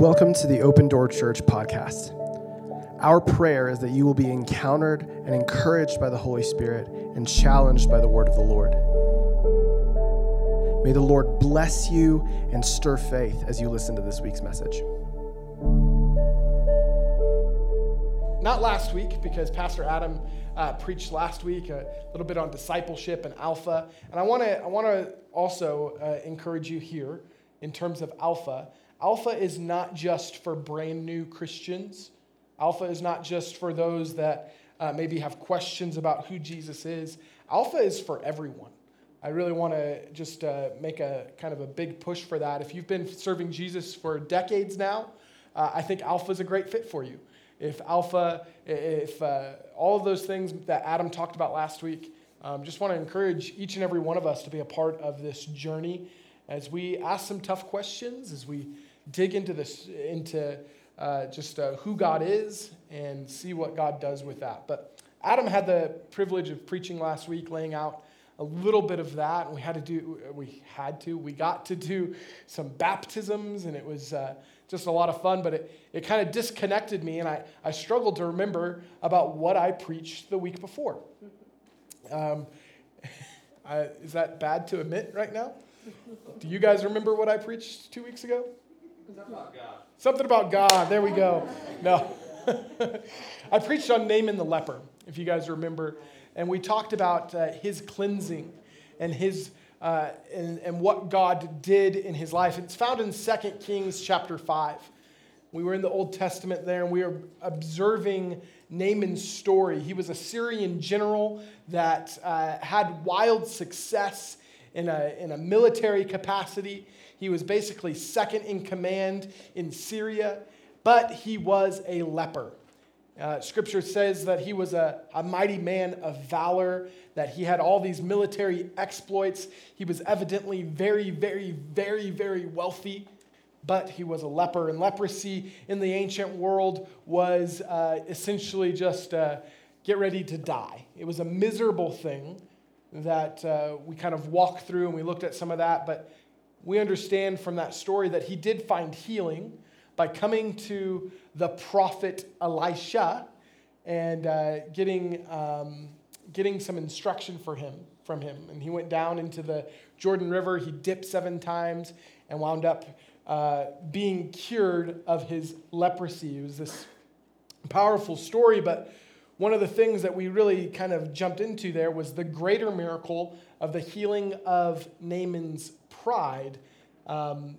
Welcome to the Open Door Church podcast. Our prayer is that you will be encountered and encouraged by the Holy Spirit and challenged by the word of the Lord. May the Lord bless you and stir faith as you listen to this week's message. Not last week, because Pastor Adam uh, preached last week a little bit on discipleship and alpha. And I want to I wanna also uh, encourage you here in terms of alpha. Alpha is not just for brand new Christians, Alpha is not just for those that uh, maybe have questions about who Jesus is. Alpha is for everyone. I really want to just uh, make a kind of a big push for that. If you've been serving Jesus for decades now, uh, I think Alpha is a great fit for you. If Alpha, if uh, all of those things that Adam talked about last week, um, just want to encourage each and every one of us to be a part of this journey as we ask some tough questions, as we dig into this, into uh, just uh, who God is and see what God does with that. But Adam had the privilege of preaching last week, laying out a little bit of that. And we had to do, we had to, we got to do some baptisms, and it was uh, just a lot of fun, but it, it kind of disconnected me, and I, I struggled to remember about what I preached the week before. Um, I, is that bad to admit right now? Do you guys remember what I preached two weeks ago? Something about God. Something about God. There we go. No. I preached on Naaman the leper, if you guys remember, and we talked about uh, his cleansing and his uh, and, and what God did in his life. It's found in 2 Kings chapter 5. We were in the Old Testament there, and we were observing Naaman's story. He was a Syrian general that uh, had wild success in a, in a military capacity. He was basically second in command in Syria, but he was a leper. Uh, scripture says that he was a, a mighty man of valor, that he had all these military exploits. He was evidently very, very, very, very wealthy, but he was a leper. And leprosy in the ancient world was uh, essentially just uh, get ready to die. It was a miserable thing that uh, we kind of walked through and we looked at some of that, but we understand from that story that he did find healing by coming to the prophet Elisha and uh, getting, um, getting some instruction for him from him. And he went down into the Jordan River. He dipped seven times and wound up uh, being cured of his leprosy. It was this powerful story, but one of the things that we really kind of jumped into there was the greater miracle of the healing of Naaman's pride, um,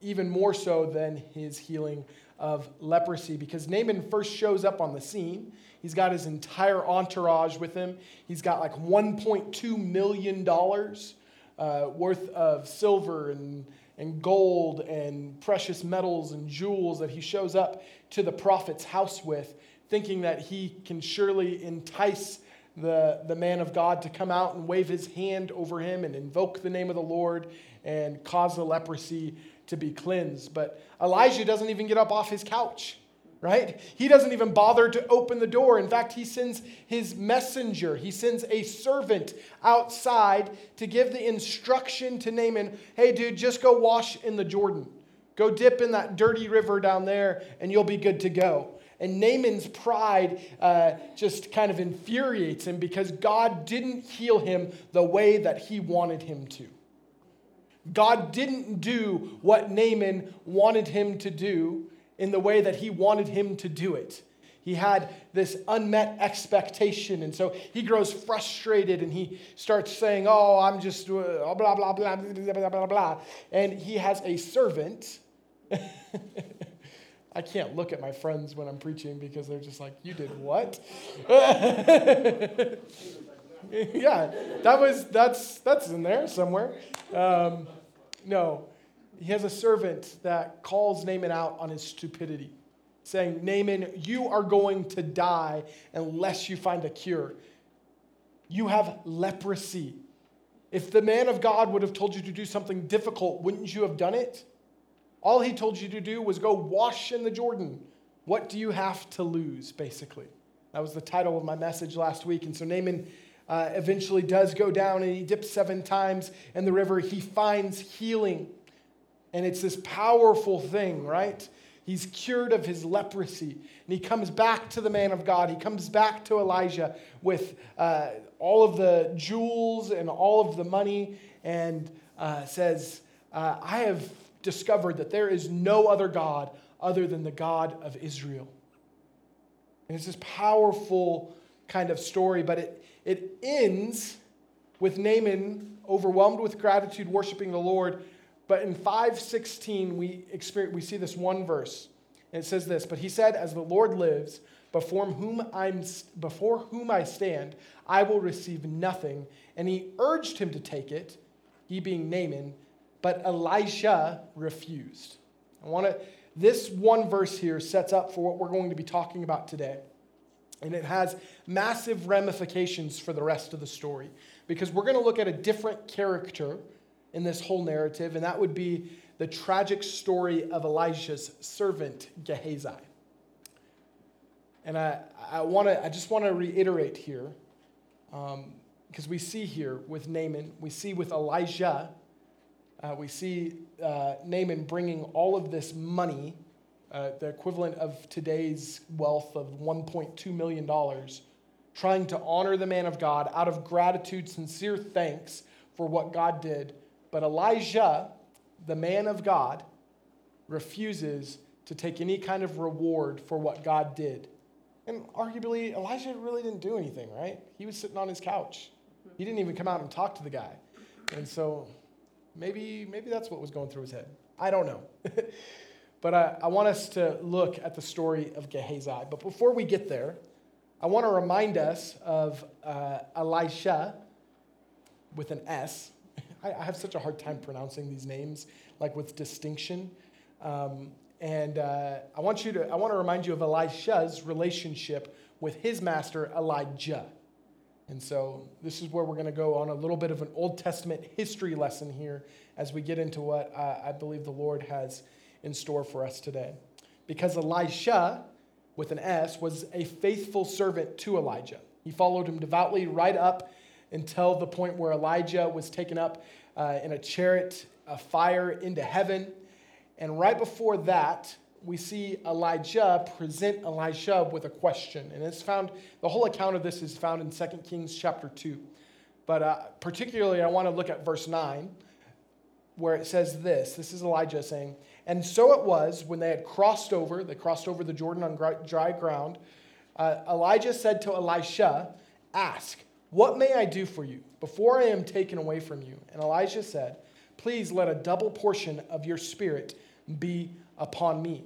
even more so than his healing of leprosy. Because Naaman first shows up on the scene. He's got his entire entourage with him. He's got like $1.2 million uh, worth of silver and, and gold and precious metals and jewels that he shows up to the prophet's house with, thinking that he can surely entice the, the man of God to come out and wave his hand over him and invoke the name of the Lord and cause the leprosy to be cleansed. But Elijah doesn't even get up off his couch, right? He doesn't even bother to open the door. In fact, he sends his messenger, he sends a servant outside to give the instruction to Naaman hey, dude, just go wash in the Jordan. Go dip in that dirty river down there, and you'll be good to go. And Naaman's pride uh, just kind of infuriates him because God didn't heal him the way that he wanted him to. God didn't do what Naaman wanted him to do in the way that he wanted him to do it. He had this unmet expectation. And so he grows frustrated and he starts saying, Oh, I'm just uh, blah, blah, blah, blah, blah, blah, blah. And he has a servant. I can't look at my friends when I'm preaching because they're just like, You did what? yeah, that was that's that's in there somewhere. Um, no, he has a servant that calls Naaman out on his stupidity, saying, "Naaman, you are going to die unless you find a cure. You have leprosy. If the man of God would have told you to do something difficult, wouldn't you have done it? All he told you to do was go wash in the Jordan. What do you have to lose, basically?" That was the title of my message last week. And so Naaman uh, eventually does go down and he dips seven times in the river. He finds healing. And it's this powerful thing, right? He's cured of his leprosy. And he comes back to the man of God. He comes back to Elijah with uh, all of the jewels and all of the money and uh, says, uh, I have discovered that there is no other God other than the God of Israel. And it's this powerful kind of story, but it, it ends with Naaman overwhelmed with gratitude, worshiping the Lord but in 516, we, experience, we see this one verse. And it says this But he said, As the Lord lives, before whom, I'm, before whom I stand, I will receive nothing. And he urged him to take it, he being Naaman, but Elisha refused. I want to, this one verse here sets up for what we're going to be talking about today. And it has massive ramifications for the rest of the story because we're going to look at a different character in this whole narrative, and that would be the tragic story of Elijah's servant Gehazi. And I, I, wanna, I just want to reiterate here, because um, we see here with Naaman, we see with Elijah, uh, we see uh, Naaman bringing all of this money, uh, the equivalent of today's wealth of $1.2 million, trying to honor the man of God out of gratitude, sincere thanks for what God did but Elijah, the man of God, refuses to take any kind of reward for what God did. And arguably, Elijah really didn't do anything, right? He was sitting on his couch. He didn't even come out and talk to the guy. And so maybe, maybe that's what was going through his head. I don't know. but I, I want us to look at the story of Gehazi. But before we get there, I want to remind us of uh, Elisha with an S, I, I have such a hard time pronouncing these names, like with distinction. Um, and uh, I want you to, I want to remind you of Elisha's relationship with his master Elijah. And so this is where we're going to go on a little bit of an Old Testament history lesson here as we get into what uh, I believe the Lord has in store for us today. Because Elisha, with an S, was a faithful servant to Elijah. He followed him devoutly right up until the point where Elijah was taken up uh, in a chariot of fire into heaven. And right before that, we see Elijah present Elisha with a question. And it's found, the whole account of this is found in 2 Kings chapter 2. But uh, particularly, I want to look at verse 9, where it says this this is Elijah saying, And so it was when they had crossed over, they crossed over the Jordan on dry ground. Uh, Elijah said to Elisha, Ask, what may I do for you before I am taken away from you? And Elijah said, Please let a double portion of your spirit be upon me.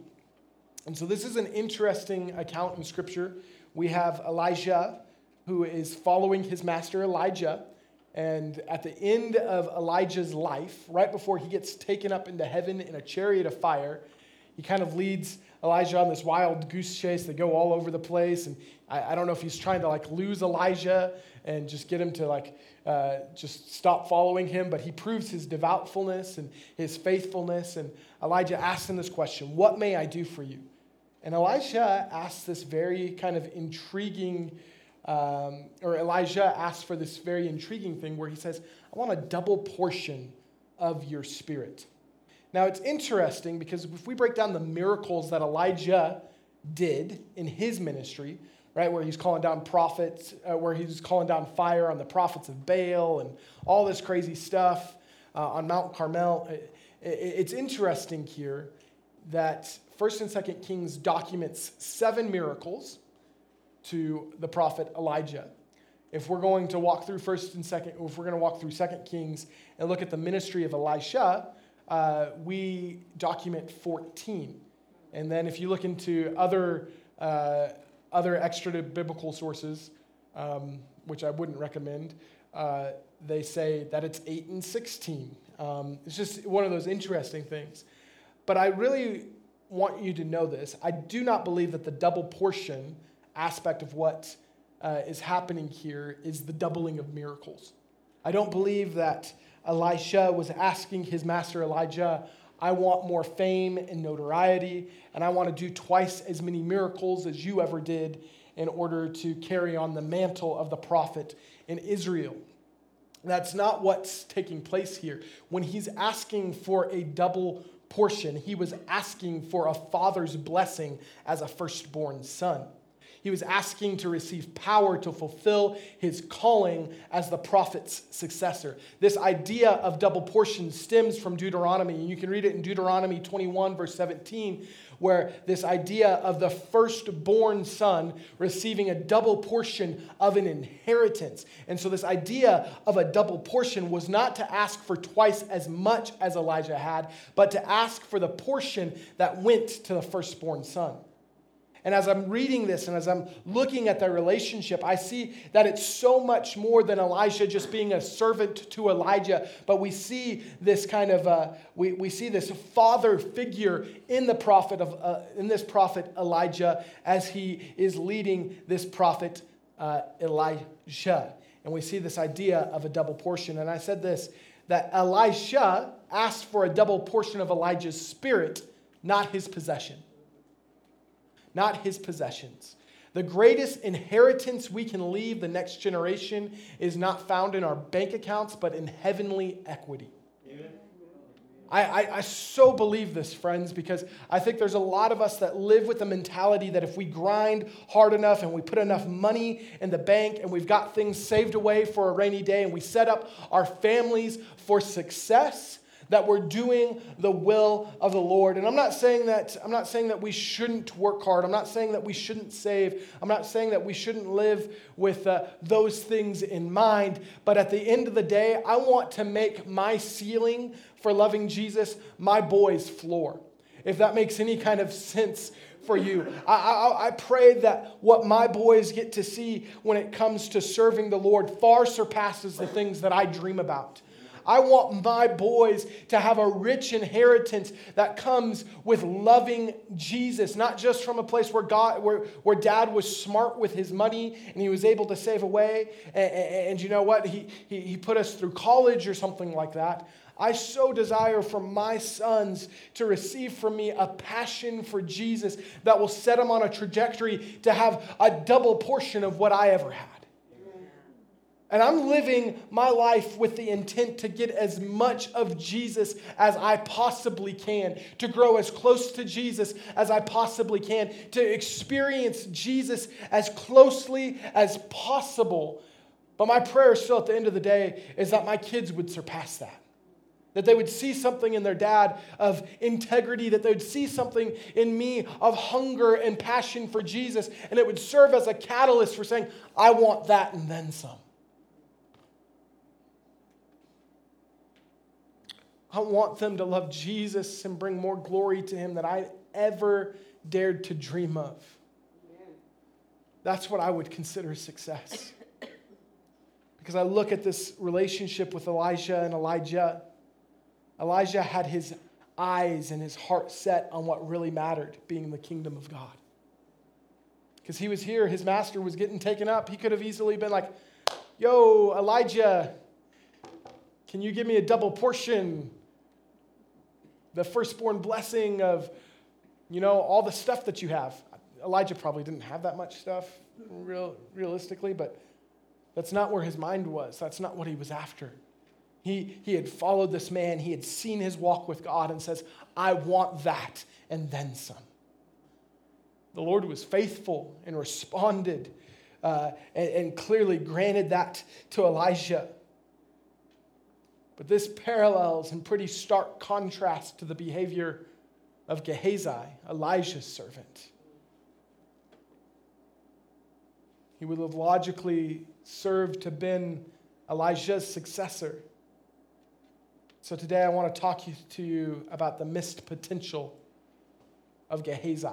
And so this is an interesting account in Scripture. We have Elijah who is following his master Elijah. And at the end of Elijah's life, right before he gets taken up into heaven in a chariot of fire, he kind of leads Elijah on this wild goose chase. They go all over the place. And I, I don't know if he's trying to like lose Elijah and just get him to like uh, just stop following him, but he proves his devoutfulness and his faithfulness. And Elijah asks him this question What may I do for you? And Elijah asks this very kind of intriguing, um, or Elijah asks for this very intriguing thing where he says, I want a double portion of your spirit. Now, it's interesting because if we break down the miracles that Elijah did in his ministry, right, where he's calling down prophets, uh, where he's calling down fire on the prophets of Baal and all this crazy stuff uh, on Mount Carmel, it, it, it's interesting here that First and Second Kings documents seven miracles to the prophet Elijah. If we're going to walk through First and Second, if we're going to walk through Second Kings and look at the ministry of Elisha, uh, we document 14. And then if you look into other, uh, other extra biblical sources, um, which I wouldn't recommend, uh, they say that it's 8 and 16. Um, it's just one of those interesting things. But I really want you to know this. I do not believe that the double portion aspect of what uh, is happening here is the doubling of miracles. I don't believe that Elisha was asking his master Elijah, I want more fame and notoriety, and I want to do twice as many miracles as you ever did in order to carry on the mantle of the prophet in Israel. That's not what's taking place here. When he's asking for a double portion. He was asking for a father's blessing as a firstborn son. He was asking to receive power to fulfill his calling as the prophet's successor. This idea of double portion stems from Deuteronomy, and you can read it in Deuteronomy 21, verse 17, where this idea of the firstborn son receiving a double portion of an inheritance. And so, this idea of a double portion was not to ask for twice as much as Elijah had, but to ask for the portion that went to the firstborn son. And as I'm reading this and as I'm looking at their relationship, I see that it's so much more than Elisha just being a servant to Elijah. But we see this kind of uh, we, we see this father figure in the prophet of uh, in this prophet Elijah as he is leading this prophet uh, Elijah. And we see this idea of a double portion. And I said this that Elisha asked for a double portion of Elijah's spirit, not his possession not his possessions. The greatest inheritance we can leave the next generation is not found in our bank accounts, but in heavenly equity. I, I, I, so believe this, friends, because I think there's a lot of us that live with the mentality that if we grind hard enough and we put enough money in the bank and we've got things saved away for a rainy day and we set up our families for success, that we're doing the will of the Lord. And I'm not saying that I'm not saying that we shouldn't work hard. I'm not saying that we shouldn't save. I'm not saying that we shouldn't live with uh, those things in mind. But at the end of the day, I want to make my ceiling for loving Jesus my boy's floor. If that makes any kind of sense for you. I, I, I, pray that what my boys get to see when it comes to serving the Lord far surpasses the things that I dream about. I want my boys to have a rich inheritance that comes with loving Jesus, not just from a place where God, where, where dad was smart with his money and he was able to save away. And, and, and you know what? He, he, he put us through college or something like that. I so desire for my sons to receive from me a passion for Jesus that will set them on a trajectory to have a double portion of what I ever had. And I'm living my life with the intent to get as much of Jesus as I possibly can, to grow as close to Jesus as I possibly can, to experience Jesus as closely as possible. But my prayer still at the end of the day is that my kids would surpass that. That they would see something in their dad of integrity, that they would see something in me of hunger and passion for Jesus, and it would serve as a catalyst for saying, I want that and then some. I want them to love Jesus and bring more glory to Him than I ever dared to dream of. That's what I would consider success. Because I look at this relationship with Elijah and Elijah. Elijah had his eyes and his heart set on what really mattered, being the kingdom of God. Because he was here, his master was getting taken up. He could have easily been like, Yo, Elijah, can you give me a double portion? The firstborn blessing of, you know, all the stuff that you have. Elijah probably didn't have that much stuff, real, realistically, but that's not where his mind was. That's not what he was after. He, he had followed this man, he had seen his walk with God, and says, I want that and then some. The Lord was faithful and responded uh, and, and clearly granted that to Elijah. But this parallels in pretty stark contrast to the behavior of Gehazi, Elijah's servant. He would have logically served to been Elijah's successor. So today I want to talk to you about the missed potential of Gehazi.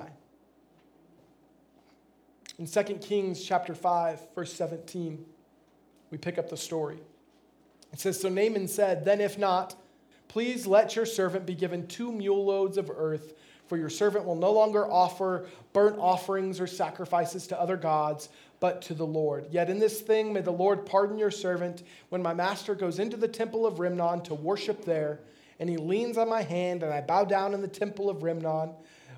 In 2 Kings chapter 5, verse 17, we pick up the story. It says, So Naaman said, Then if not, please let your servant be given two mule loads of earth, for your servant will no longer offer burnt offerings or sacrifices to other gods, but to the Lord. Yet in this thing may the Lord pardon your servant when my master goes into the temple of Rimmon to worship there, and he leans on my hand, and I bow down in the temple of Rimmon.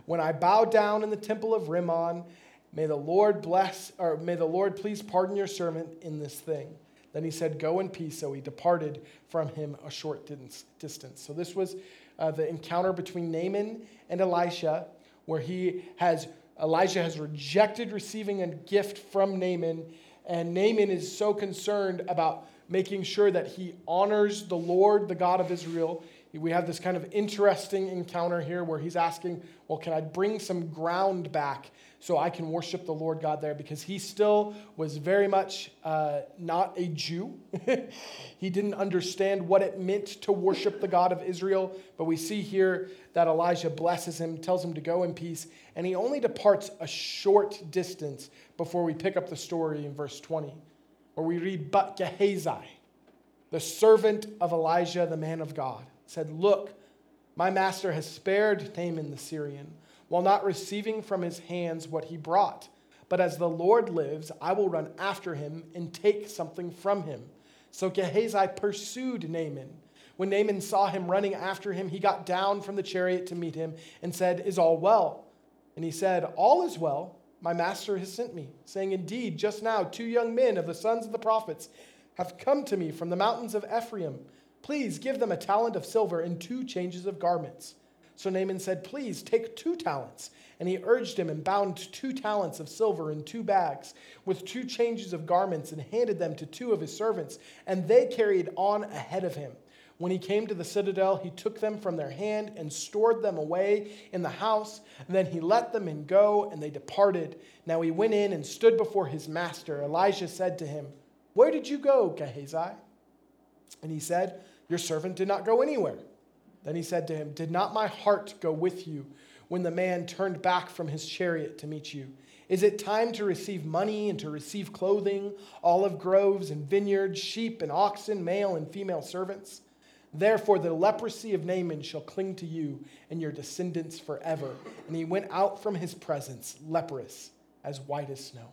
When I bow down in the temple of Rimmon, may the Lord bless, or may the Lord please pardon your servant in this thing. Then he said, Go in peace. So he departed from him a short distance. So this was uh, the encounter between Naaman and Elisha, where he has Elijah has rejected receiving a gift from Naaman, and Naaman is so concerned about making sure that he honors the Lord, the God of Israel. We have this kind of interesting encounter here where he's asking, Well, can I bring some ground back so I can worship the Lord God there? Because he still was very much uh, not a Jew. he didn't understand what it meant to worship the God of Israel. But we see here that Elijah blesses him, tells him to go in peace, and he only departs a short distance before we pick up the story in verse 20 where we read, But Gehazi, the servant of Elijah, the man of God, said, Look, my master has spared Naaman the Syrian, while not receiving from his hands what he brought. But as the Lord lives, I will run after him and take something from him. So Gehazi pursued Naaman. When Naaman saw him running after him, he got down from the chariot to meet him and said, Is all well? And he said, All is well. My master has sent me, saying, Indeed, just now two young men of the sons of the prophets have come to me from the mountains of Ephraim. Please give them a talent of silver and two changes of garments. So Naaman said, Please take two talents. And he urged him and bound two talents of silver in two bags with two changes of garments and handed them to two of his servants. And they carried on ahead of him. When he came to the citadel, he took them from their hand and stored them away in the house. And then he let them in go, and they departed. Now he went in and stood before his master. Elijah said to him, Where did you go, Gehazi? And he said, Your servant did not go anywhere. Then he said to him, Did not my heart go with you when the man turned back from his chariot to meet you? Is it time to receive money and to receive clothing, olive groves and vineyards, sheep and oxen, male and female servants? Therefore, the leprosy of Naaman shall cling to you and your descendants forever. And he went out from his presence, leprous, as white as snow.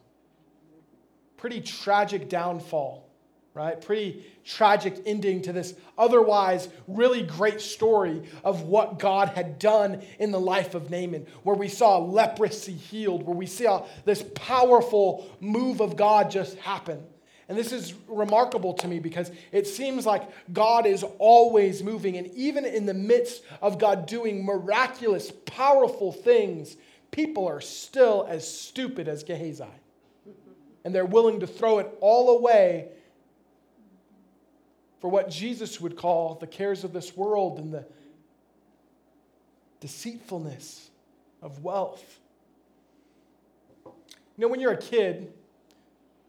Pretty tragic downfall, right? Pretty tragic ending to this otherwise really great story of what God had done in the life of Naaman, where we saw leprosy healed, where we saw this powerful move of God just happen. And this is remarkable to me because it seems like God is always moving. And even in the midst of God doing miraculous, powerful things, people are still as stupid as Gehazi. And they're willing to throw it all away for what Jesus would call the cares of this world and the deceitfulness of wealth. You know, when you're a kid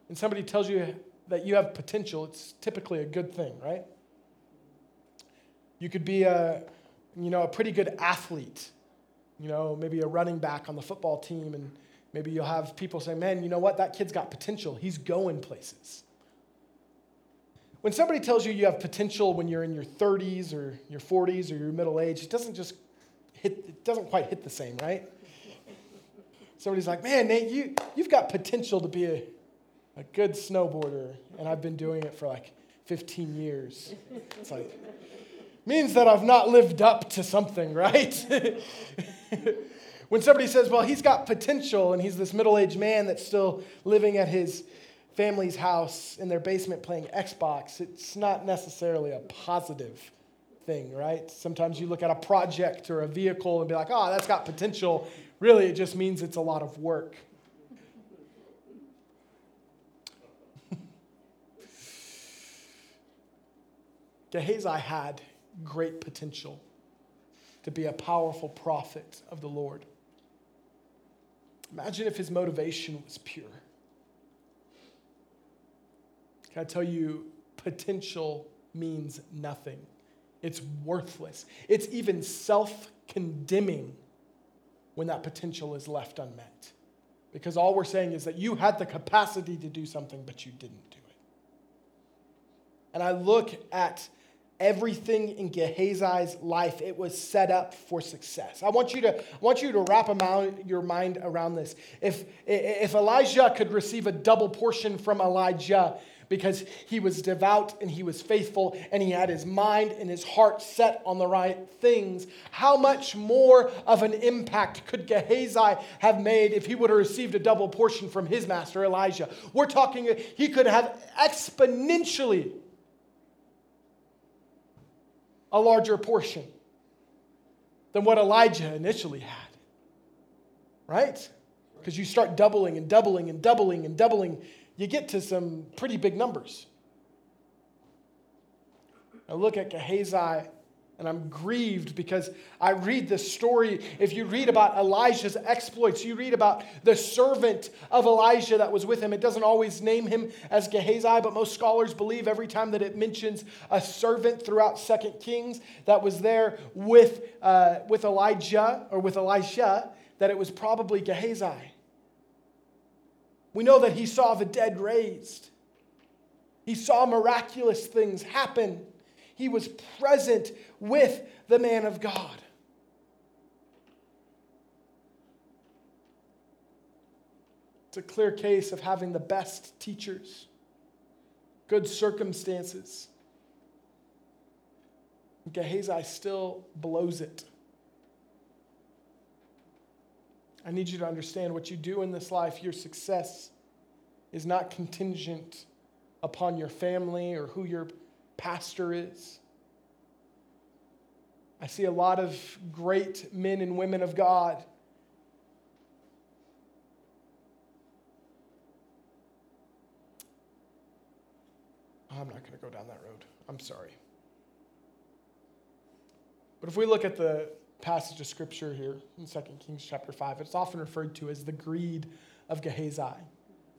and somebody tells you that you have potential, it's typically a good thing, right? You could be a, you know, a pretty good athlete, you know, maybe a running back on the football team, and maybe you'll have people say, man, you know what, that kid's got potential. He's going places. When somebody tells you you have potential when you're in your 30s or your 40s or your middle age, it doesn't just hit, it doesn't quite hit the same, right? Somebody's like, man, Nate, you, you've got potential to be a, a good snowboarder, and I've been doing it for like 15 years. It's like, means that I've not lived up to something, right? when somebody says, well, he's got potential, and he's this middle aged man that's still living at his family's house in their basement playing Xbox, it's not necessarily a positive thing, right? Sometimes you look at a project or a vehicle and be like, oh, that's got potential. Really, it just means it's a lot of work. Gehazi had great potential to be a powerful prophet of the Lord. Imagine if his motivation was pure. Can I tell you, potential means nothing. It's worthless. It's even self condemning when that potential is left unmet. Because all we're saying is that you had the capacity to do something, but you didn't do it. And I look at everything in Gehazi's life, it was set up for success. I want you to, I want you to wrap your mind around this. If, if Elijah could receive a double portion from Elijah because he was devout and he was faithful and he had his mind and his heart set on the right things, how much more of an impact could Gehazi have made if he would have received a double portion from his master Elijah? We're talking, he could have exponentially a larger portion. than what Elijah initially had. Right? Because you start doubling and doubling and doubling and doubling, you get to some pretty big numbers. Now look at Gehazi and I'm grieved because I read the story. If you read about Elijah's exploits, you read about the servant of Elijah that was with him. It doesn't always name him as Gehazi, but most scholars believe every time that it mentions a servant throughout Second Kings that was there with, uh, with Elijah or with Elisha, that it was probably Gehazi. We know that he saw the dead raised. He saw miraculous things happen. He was present with the man of God. It's a clear case of having the best teachers, good circumstances. Gehazi still blows it. I need you to understand what you do in this life, your success is not contingent upon your family or who your pastor is. I see a lot of great men and women of God. I'm not going to go down that road. I'm sorry. But if we look at the passage of scripture here in 2 Kings chapter 5, it's often referred to as the greed of Gehazi.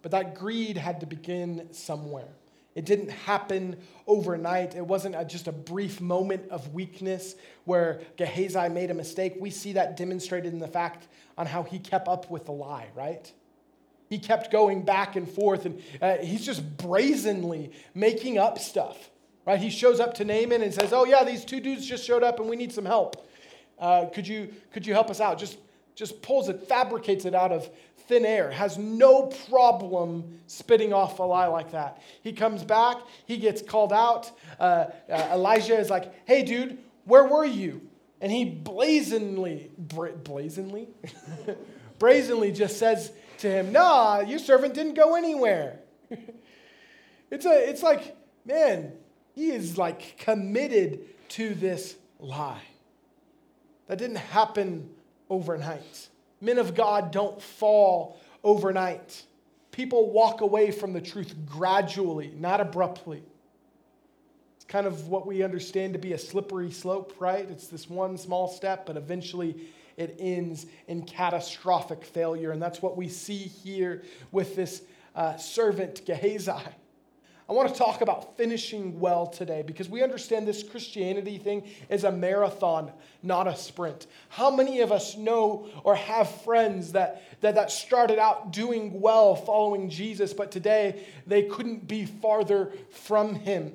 But that greed had to begin somewhere. It didn't happen overnight. It wasn't a, just a brief moment of weakness where Gehazi made a mistake. We see that demonstrated in the fact on how he kept up with the lie, right? He kept going back and forth, and uh, he's just brazenly making up stuff, right? He shows up to Naaman and says, "Oh yeah, these two dudes just showed up, and we need some help. Uh, could you could you help us out?" Just just pulls it, fabricates it out of thin air, has no problem spitting off a lie like that. He comes back, he gets called out. Uh, uh, Elijah is like, hey, dude, where were you? And he blazingly, bra- blazingly, brazenly just says to him, nah, your servant didn't go anywhere. it's, a, it's like, man, he is like committed to this lie. That didn't happen overnight. Men of God don't fall overnight. People walk away from the truth gradually, not abruptly. It's kind of what we understand to be a slippery slope, right? It's this one small step, but eventually it ends in catastrophic failure. And that's what we see here with this uh, servant Gehazi. I want to talk about finishing well today because we understand this Christianity thing is a marathon, not a sprint. How many of us know or have friends that, that, that started out doing well following Jesus, but today they couldn't be farther from him?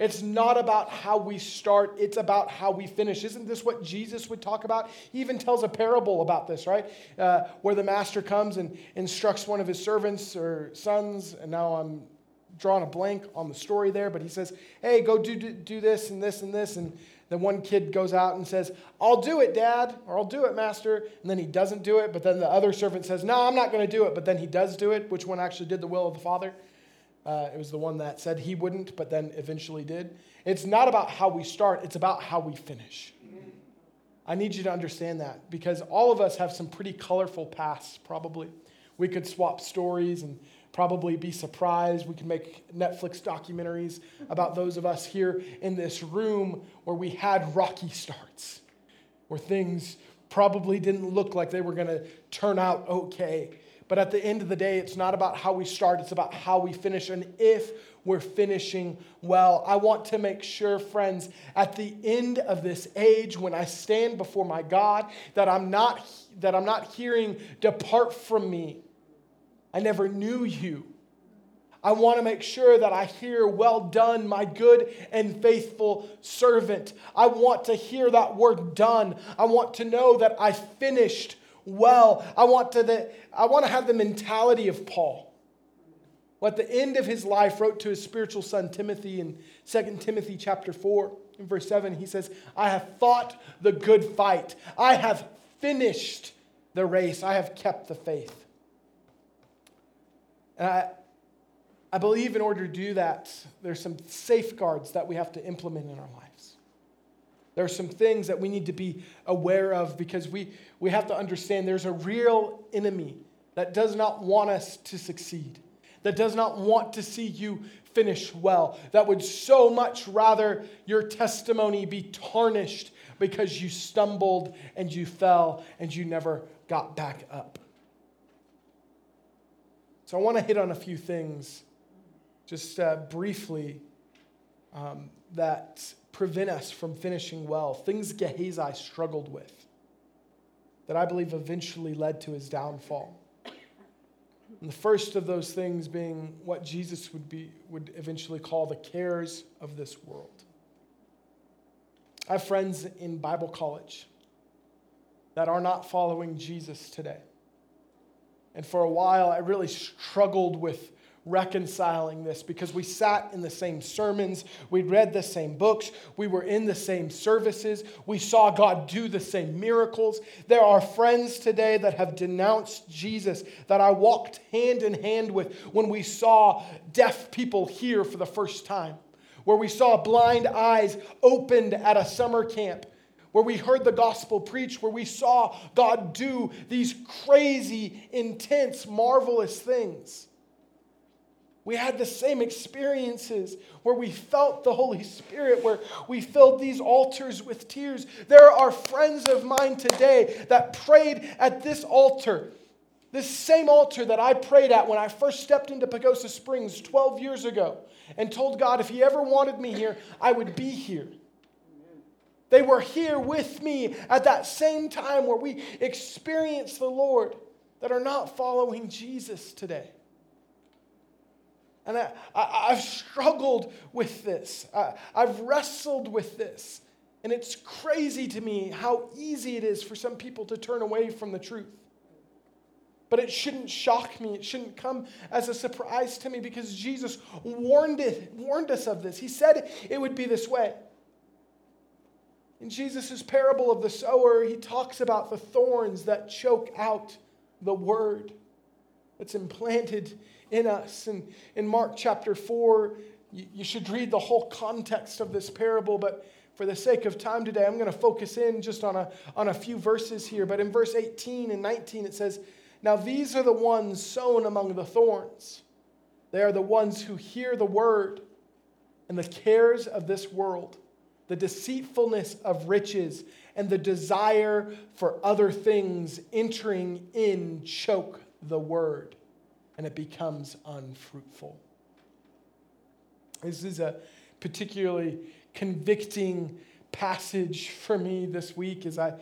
It's not about how we start, it's about how we finish. Isn't this what Jesus would talk about? He even tells a parable about this, right? Uh, where the master comes and instructs one of his servants or sons, and now I'm drawing a blank on the story there, but he says, hey, go do, do, do this and this and this. And then one kid goes out and says, I'll do it, Dad, or I'll do it, Master. And then he doesn't do it, but then the other servant says, No, I'm not going to do it. But then he does do it. Which one actually did the will of the Father? Uh, it was the one that said he wouldn't, but then eventually did. It's not about how we start, it's about how we finish. I need you to understand that because all of us have some pretty colorful pasts, probably. We could swap stories and probably be surprised. We can make Netflix documentaries about those of us here in this room where we had rocky starts, where things probably didn't look like they were going to turn out okay. But at the end of the day, it's not about how we start, it's about how we finish. And if we're finishing well, I want to make sure, friends, at the end of this age, when I stand before my God, that I'm not, that I'm not hearing, Depart from me I never knew you. I want to make sure that I hear, Well done, my good and faithful servant. I want to hear that word done. I want to know that I finished well. I want to, the, I want to have the mentality of Paul. At the end of his life, wrote to his spiritual son Timothy in 2 Timothy chapter 4, in verse 7, he says, I have fought the good fight. I have finished the race. I have kept the faith. And I, I believe in order to do that, there's some safeguards that we have to implement in our lives. There are some things that we need to be aware of because we, we have to understand there's a real enemy that does not want us to succeed, that does not want to see you finish well, that would so much rather your testimony be tarnished because you stumbled and you fell and you never got back up. So I want to hit on a few things just uh, briefly um, that prevent us from finishing well, things Gehazi struggled with that I believe eventually led to his downfall. And the first of those things being what Jesus would, be, would eventually call the cares of this world. I have friends in Bible college that are not following Jesus today. And for a while, I really struggled with reconciling this because we sat in the same sermons, we read the same books, we were in the same services, we saw God do the same miracles. There are friends today that have denounced Jesus that I walked hand in hand with when we saw deaf people here for the first time, where we saw blind eyes opened at a summer camp. Where we heard the gospel preached, where we saw God do these crazy, intense, marvelous things. We had the same experiences where we felt the Holy Spirit, where we filled these altars with tears. There are friends of mine today that prayed at this altar, this same altar that I prayed at when I first stepped into Pagosa Springs 12 years ago, and told God if He ever wanted me here, I would be here. They were here with me at that same time where we experienced the Lord that are not following Jesus today. And I, have struggled with this. I, I've wrestled with this. And it's crazy to me how easy it is for some people to turn away from the truth. But it shouldn't shock me. It shouldn't come as a surprise to me because Jesus warned, it, warned us of this. He said it would be this way. In Jesus' parable of the sower, he talks about the thorns that choke out the word that's implanted in us. And in Mark chapter 4, you should read the whole context of this parable, but for the sake of time today, I'm going to focus in just on a, on a few verses here. But in verse 18 and 19, it says, Now these are the ones sown among the thorns. They are the ones who hear the word, and the cares of this world, the deceitfulness of riches, and the desire for other things entering in choke the word and it becomes unfruitful. This is a particularly convicting passage for me this week as I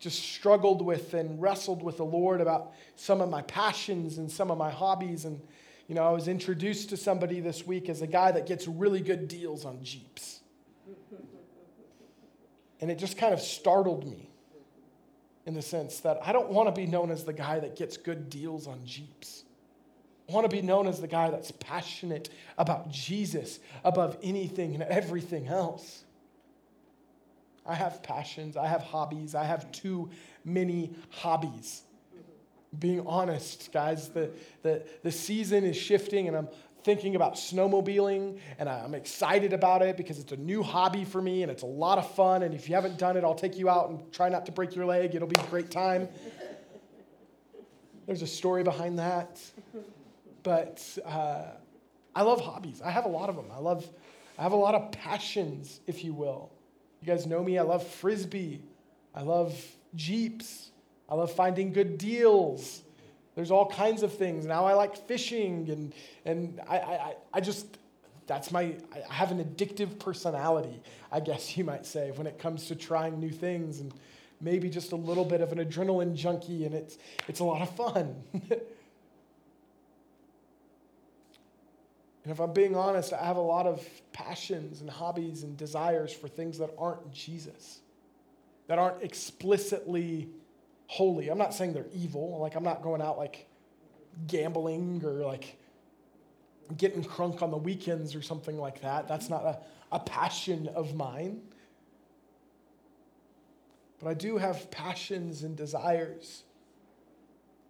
just struggled with and wrestled with the Lord about some of my passions and some of my hobbies. And, you know, I was introduced to somebody this week as a guy that gets really good deals on Jeeps. And it just kind of startled me in the sense that I don't want to be known as the guy that gets good deals on Jeeps. I want to be known as the guy that's passionate about Jesus above anything and everything else. I have passions, I have hobbies, I have too many hobbies. Being honest, guys, the, the, the season is shifting and I'm thinking about snowmobiling and I'm excited about it because it's a new hobby for me and it's a lot of fun. And if you haven't done it, I'll take you out and try not to break your leg. It'll be a great time. There's a story behind that but uh, I love hobbies. I have a lot of them. I love, I have a lot of passions, if you will. You guys know me. I love frisbee. I love jeeps. I love finding good deals. There's all kinds of things. Now I like fishing, and and I I, I just that's my I have an addictive personality, I guess you might say, when it comes to trying new things and maybe just a little bit of an adrenaline junkie, and it's it's a lot of fun. And if I'm being honest, I have a lot of passions and hobbies and desires for things that aren't Jesus, that aren't explicitly holy. I'm not saying they're evil. Like, I'm not going out like gambling or like getting crunk on the weekends or something like that. That's not a, a passion of mine. But I do have passions and desires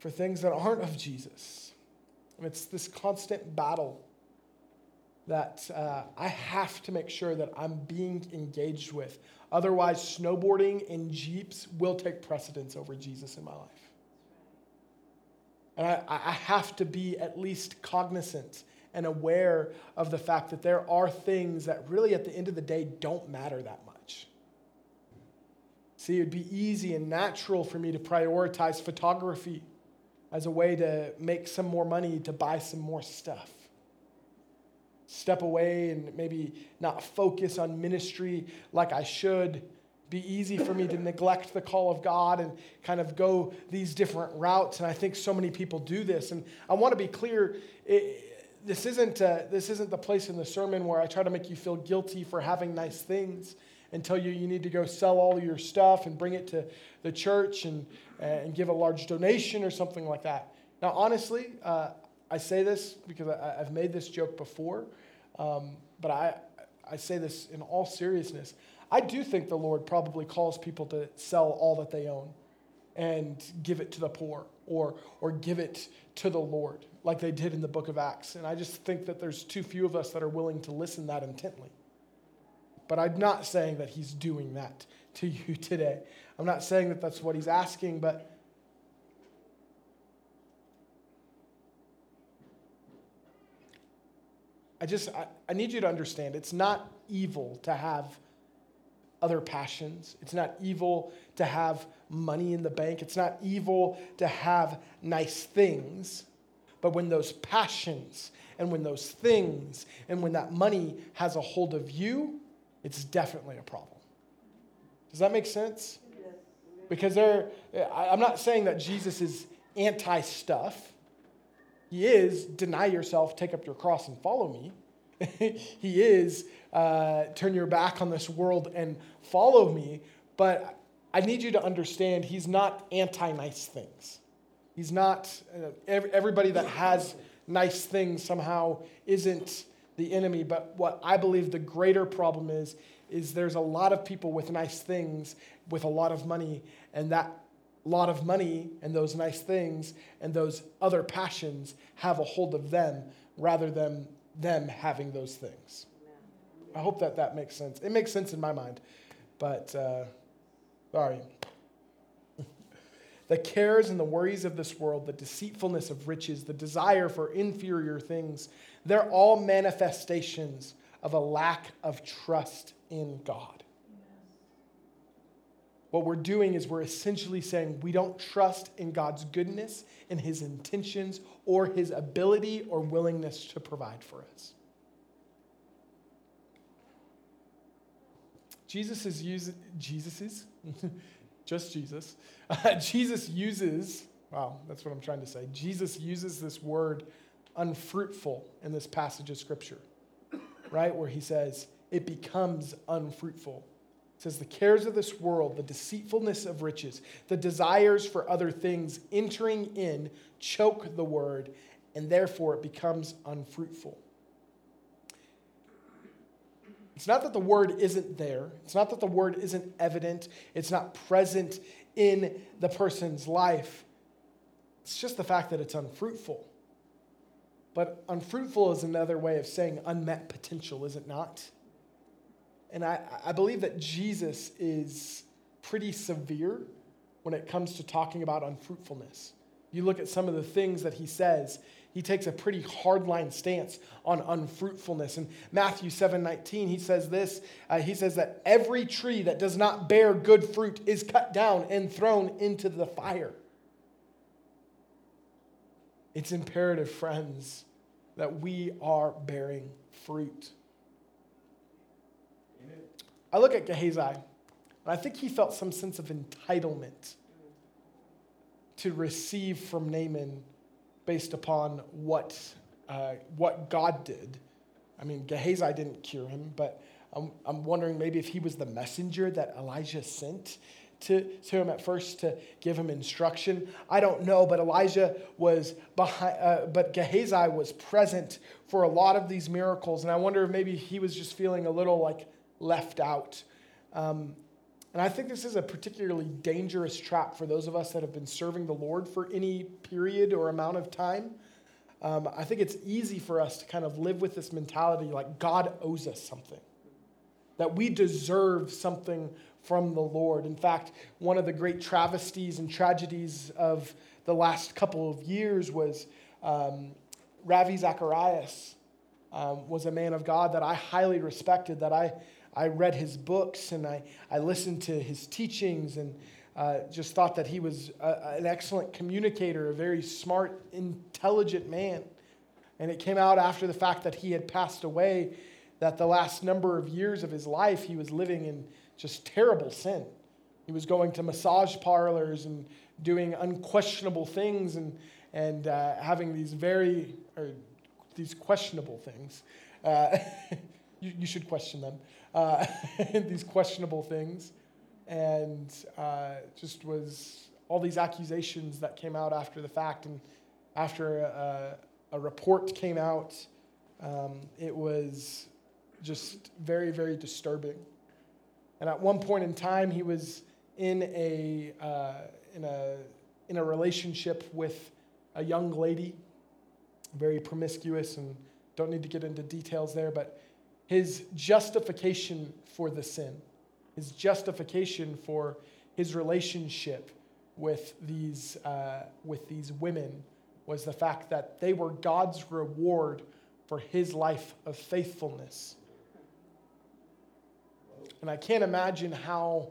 for things that aren't of Jesus. And it's this constant battle that uh, I have to make sure that I'm being engaged with. Otherwise, snowboarding and Jeeps will take precedence over Jesus in my life. And I, I have to be at least cognizant and aware of the fact that there are things that really, at the end of the day, don't matter that much. See, it would be easy and natural for me to prioritize photography as a way to make some more money to buy some more stuff. Step away and maybe not focus on ministry like I should. Be easy for me to neglect the call of God and kind of go these different routes. And I think so many people do this. And I want to be clear. It, this isn't, uh, this isn't the place in the sermon where I try to make you feel guilty for having nice things and tell you you need to go sell all your stuff and bring it to the church and, uh, and give a large donation or something like that. Now, honestly, uh, I say this because I, have made this joke before, um, but I, I say this in all seriousness. I do think the Lord probably calls people to sell all that they own and give it to the poor or, or give it to the Lord like they did in the book of Acts. And I just think that there's too few of us that are willing to listen that intently. But I'm not saying that he's doing that to you today. I'm not saying that that's what he's asking, but I just, I, I, need you to understand it's not evil to have other passions. It's not evil to have money in the bank. It's not evil to have nice things. But when those passions and when those things and when that money has a hold of you, it's definitely a problem. Does that make sense? Because there, I'm not saying that Jesus is anti stuff. He is deny yourself, take up your cross, and follow me. he is uh, turn your back on this world and follow me. But I need you to understand he's not anti nice things. He's not, uh, everybody that has nice things somehow isn't the enemy. But what I believe the greater problem is, is there's a lot of people with nice things with a lot of money, and that lot of money and those nice things and those other passions have a hold of them rather than them having those things. I hope that that makes sense. It makes sense in my mind, but uh, sorry the cares and the worries of this world, the deceitfulness of riches, the desire for inferior things, they're all manifestations of a lack of trust in God. What we're doing is we're essentially saying we don't trust in God's goodness, in his intentions, or his ability or willingness to provide for us. Jesus is using, Jesus is? just Jesus. Jesus uses, wow, that's what I'm trying to say. Jesus uses this word unfruitful in this passage of Scripture, right? Where he says, it becomes unfruitful. It says, the cares of this world, the deceitfulness of riches, the desires for other things entering in choke the word, and therefore it becomes unfruitful. It's not that the word isn't there. It's not that the word isn't evident. It's not present in the person's life. It's just the fact that it's unfruitful. But unfruitful is another way of saying unmet potential, is it not? And I, I believe that Jesus is pretty severe when it comes to talking about unfruitfulness. You look at some of the things that he says, he takes a pretty hardline stance on unfruitfulness. In Matthew 7 19, he says this uh, He says that every tree that does not bear good fruit is cut down and thrown into the fire. It's imperative, friends, that we are bearing fruit. I look at Gehazi, and I think he felt some sense of entitlement to receive from Naaman based upon what, uh, what God did. I mean, Gehazi didn't cure him, but I'm, I'm wondering maybe if he was the messenger that Elijah sent to, to him at first to give him instruction. I don't know, but Elijah was behind, uh, but Gehazi was present for a lot of these miracles. And I wonder if maybe he was just feeling a little like left out. Um, and I think this is a particularly dangerous trap for those of us that have been serving the Lord for any period or amount of time. um, I think it's easy for us to kind of live with this mentality like God owes us something, that we deserve something from the Lord. In fact, one of the great travesties and tragedies of the last couple of years was um, Ravi Zacharias um, was a man of God that I highly respected, that I, I read his books and I, I listened to his teachings and uh, just thought that he was a, an excellent communicator, a very smart, intelligent man. And it came out after the fact that he had passed away that the last number of years of his life he was living in just terrible sin. He was going to massage parlors and doing unquestionable things and, and uh, having these very, or these questionable things. Uh, you, you, should question them. Uh, these questionable things. And uh, just was all these accusations that came out after the fact. And after a, a report came out, um, it was just very, very disturbing. And at one point in time, he was in a, uh, in a, in a relationship with a young lady very promiscuous and don't need to get into details there, but his justification for the sin, his justification for his relationship with these, uh, with these women was the fact that they were God's reward for his life of faithfulness. And I can't imagine how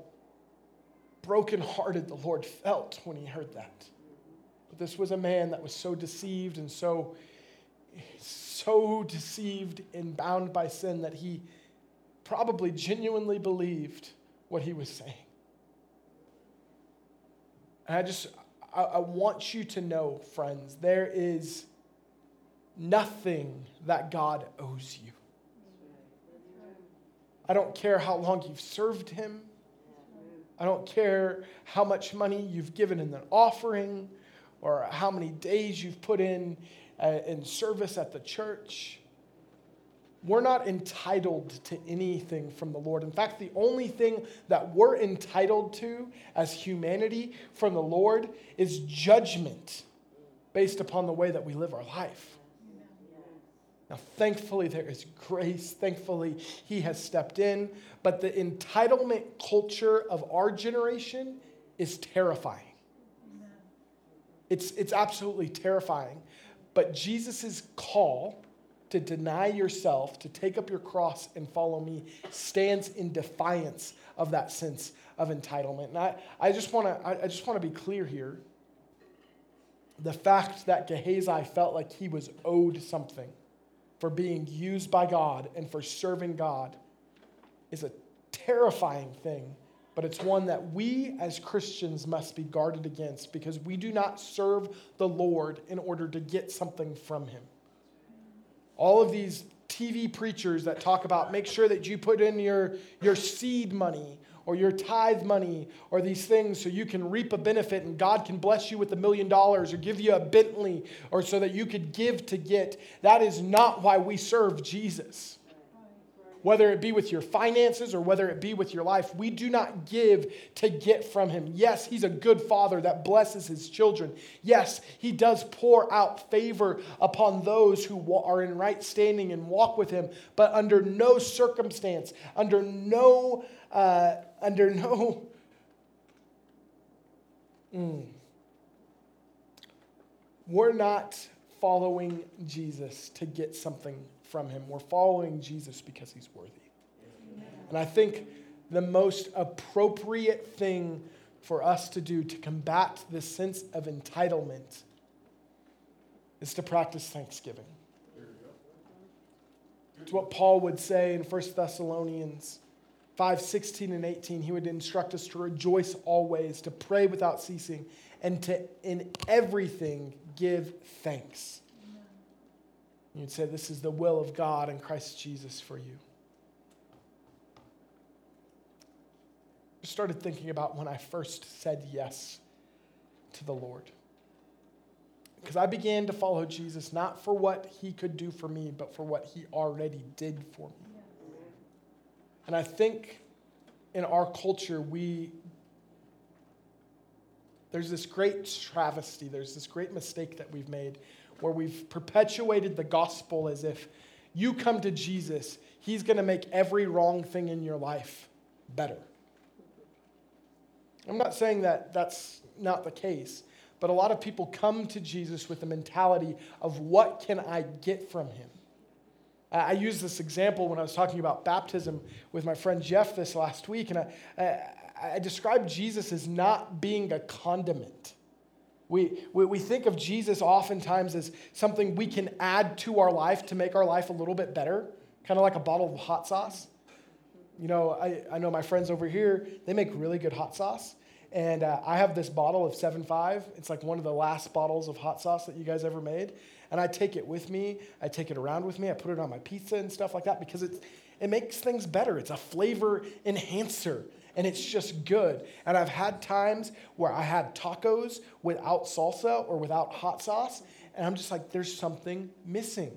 brokenhearted the Lord felt when he heard that. But this was a man that was so deceived and so so deceived and bound by sin that he probably genuinely believed what he was saying. And I just, I, I want you to know, friends, there is nothing that God owes you. I don't care how long you've served him. I don't care how much money you've given in an offering or how many days you've put in Uh, in service at the church. We're not entitled to anything from the Lord. In fact, the only thing that we're entitled to as humanity from the Lord is judgment based upon the way that we live our life. Now, thankfully, there is grace. Thankfully, He has stepped in. But the entitlement culture of our generation is terrifying. It's, it's absolutely terrifying. But Jesus' call to deny yourself, to take up your cross and follow me, stands in defiance of that sense of entitlement. And I, I just want to I, I just want to be clear here. The fact that Gehazi felt like he was owed something for being used by God and for serving God is a terrifying thing but it's one that we as Christians must be guarded against because we do not serve the Lord in order to get something from Him. All of these TV preachers that talk about make sure that you put in your, your seed money or your tithe money or these things so you can reap a benefit and God can bless you with a million dollars or give you a Bentley or so that you could give to get. That is not why we serve Jesus whether it be with your finances or whether it be with your life. We do not give to get from Him. Yes, He's a good Father that blesses His children. Yes, He does pour out favor upon those who are in right standing and walk with Him, but under no circumstance, under no, uh, under no, mm, we're not following Jesus to get something from him. We're following Jesus because he's worthy. And I think the most appropriate thing for us to do to combat this sense of entitlement is to practice thanksgiving. It's what Paul would say in 1 Thessalonians 5 16 and 18. He would instruct us to rejoice always, to pray without ceasing, and to in everything give thanks You'd say, This is the will of God in Christ Jesus for you. I started thinking about when I first said yes to the Lord. Because I began to follow Jesus not for what he could do for me, but for what he already did for me. And I think in our culture, we there's this great travesty, there's this great mistake that we've made where we've perpetuated the gospel as if you come to Jesus, he's going to make every wrong thing in your life better. I'm not saying that that's not the case, but a lot of people come to Jesus with the mentality of what can I get from him? I used this example when I was talking about baptism with my friend Jeff this last week, and I, I, I described Jesus as not being a condiment. We, we, we think of Jesus oftentimes as something we can add to our life to make our life a little bit better, kind of like a bottle of hot sauce. You know, I, I know my friends over here, they make really good hot sauce. And uh, I have this bottle of 7.5. It's like one of the last bottles of hot sauce that you guys ever made. And I take it with me. I take it around with me. I put it on my pizza and stuff like that because it's, it makes things better. It's a flavor enhancer and it's just good. And I've had times where I had tacos without salsa or without hot sauce, and I'm just like, there's something missing.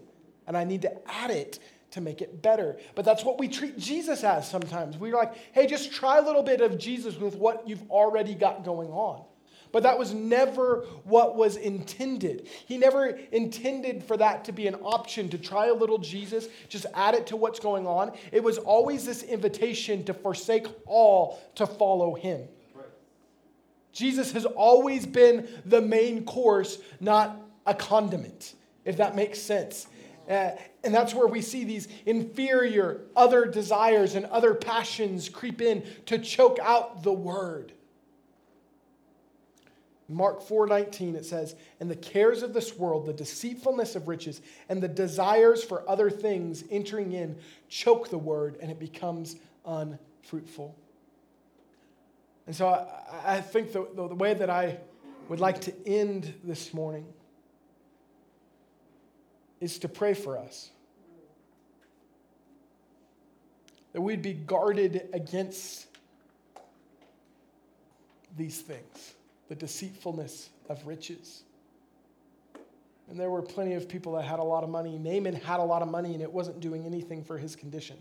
And I need to add it to make it better. But that's what we treat Jesus as sometimes. We're like, hey, just try a little bit of Jesus with what you've already got going on. But that was never what was intended. He never intended for that to be an option to try a little Jesus, just add it to what's going on. It was always this invitation to forsake all to follow him. Jesus has always been the main course, not a condiment, if that makes sense. Uh, and that's where we see these inferior other desires and other passions creep in to choke out the word. Mark 4:19 it says, "And the cares of this world, the deceitfulness of riches, and the desires for other things entering in choke the word and it becomes unfruitful." And so I, I think the, the, the way that I would like to end this morning is to pray for us. That we'd be guarded against these things the deceitfulness of riches. And there were plenty of people that had a lot of money. Naaman had a lot of money and it wasn't doing anything for his condition.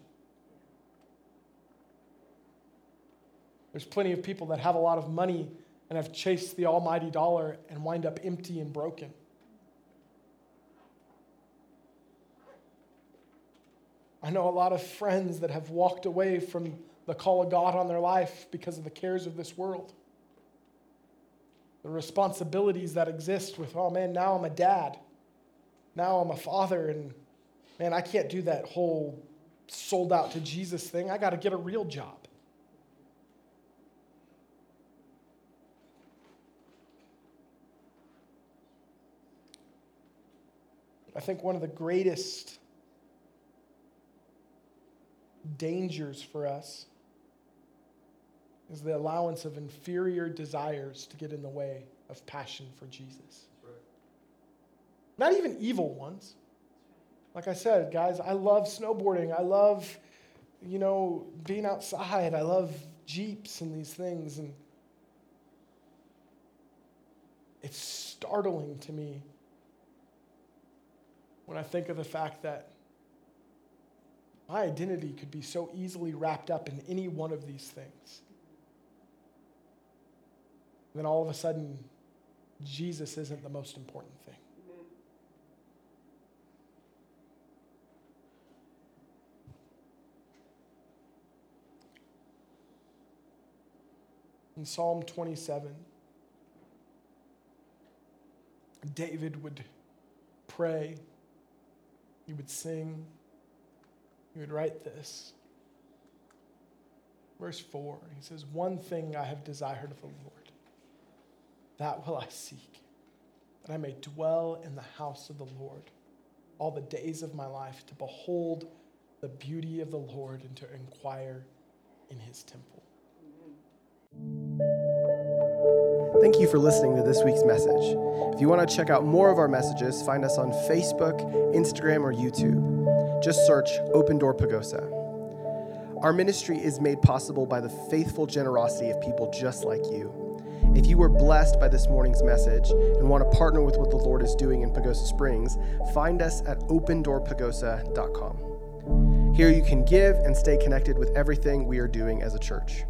There's plenty of people that have a lot of money and have chased the almighty dollar and wind up empty and broken. I know a lot of friends that have walked away from the call of God on their life because of the cares of this world the responsibilities that exist with, oh man, now I'm a dad. Now I'm a father, and man, I can't do that whole sold out to Jesus thing. I got to get a real job. I think one of the greatest dangers for us is the allowance of inferior desires to get in the way of passion for Jesus. Not even evil ones. Like I said, guys, I love snowboarding. I love, you know, being outside. I love Jeeps and these things. And it's startling to me when I think of the fact that my identity could be so easily wrapped up in any one of these things. Then all of a sudden, Jesus isn't the most important thing. In Psalm 27, David would pray, he would sing, he would write this. Verse 4, he says, One thing I have desired of the Lord that will I seek, that I may dwell in the house of the Lord all the days of my life, to behold the beauty of the Lord and to inquire in his temple. Thank you for listening to this week's message. If you want to check out more of our messages, find us on Facebook, Instagram, or YouTube. Just search Open Door Pagosa. Our ministry is made possible by the faithful generosity of people just like you. If you were blessed by this morning's message and want to partner with what the Lord is doing in Pagosa Springs, find us at opendoorpagosa.com. Here you can give and stay connected with everything we are doing as a church.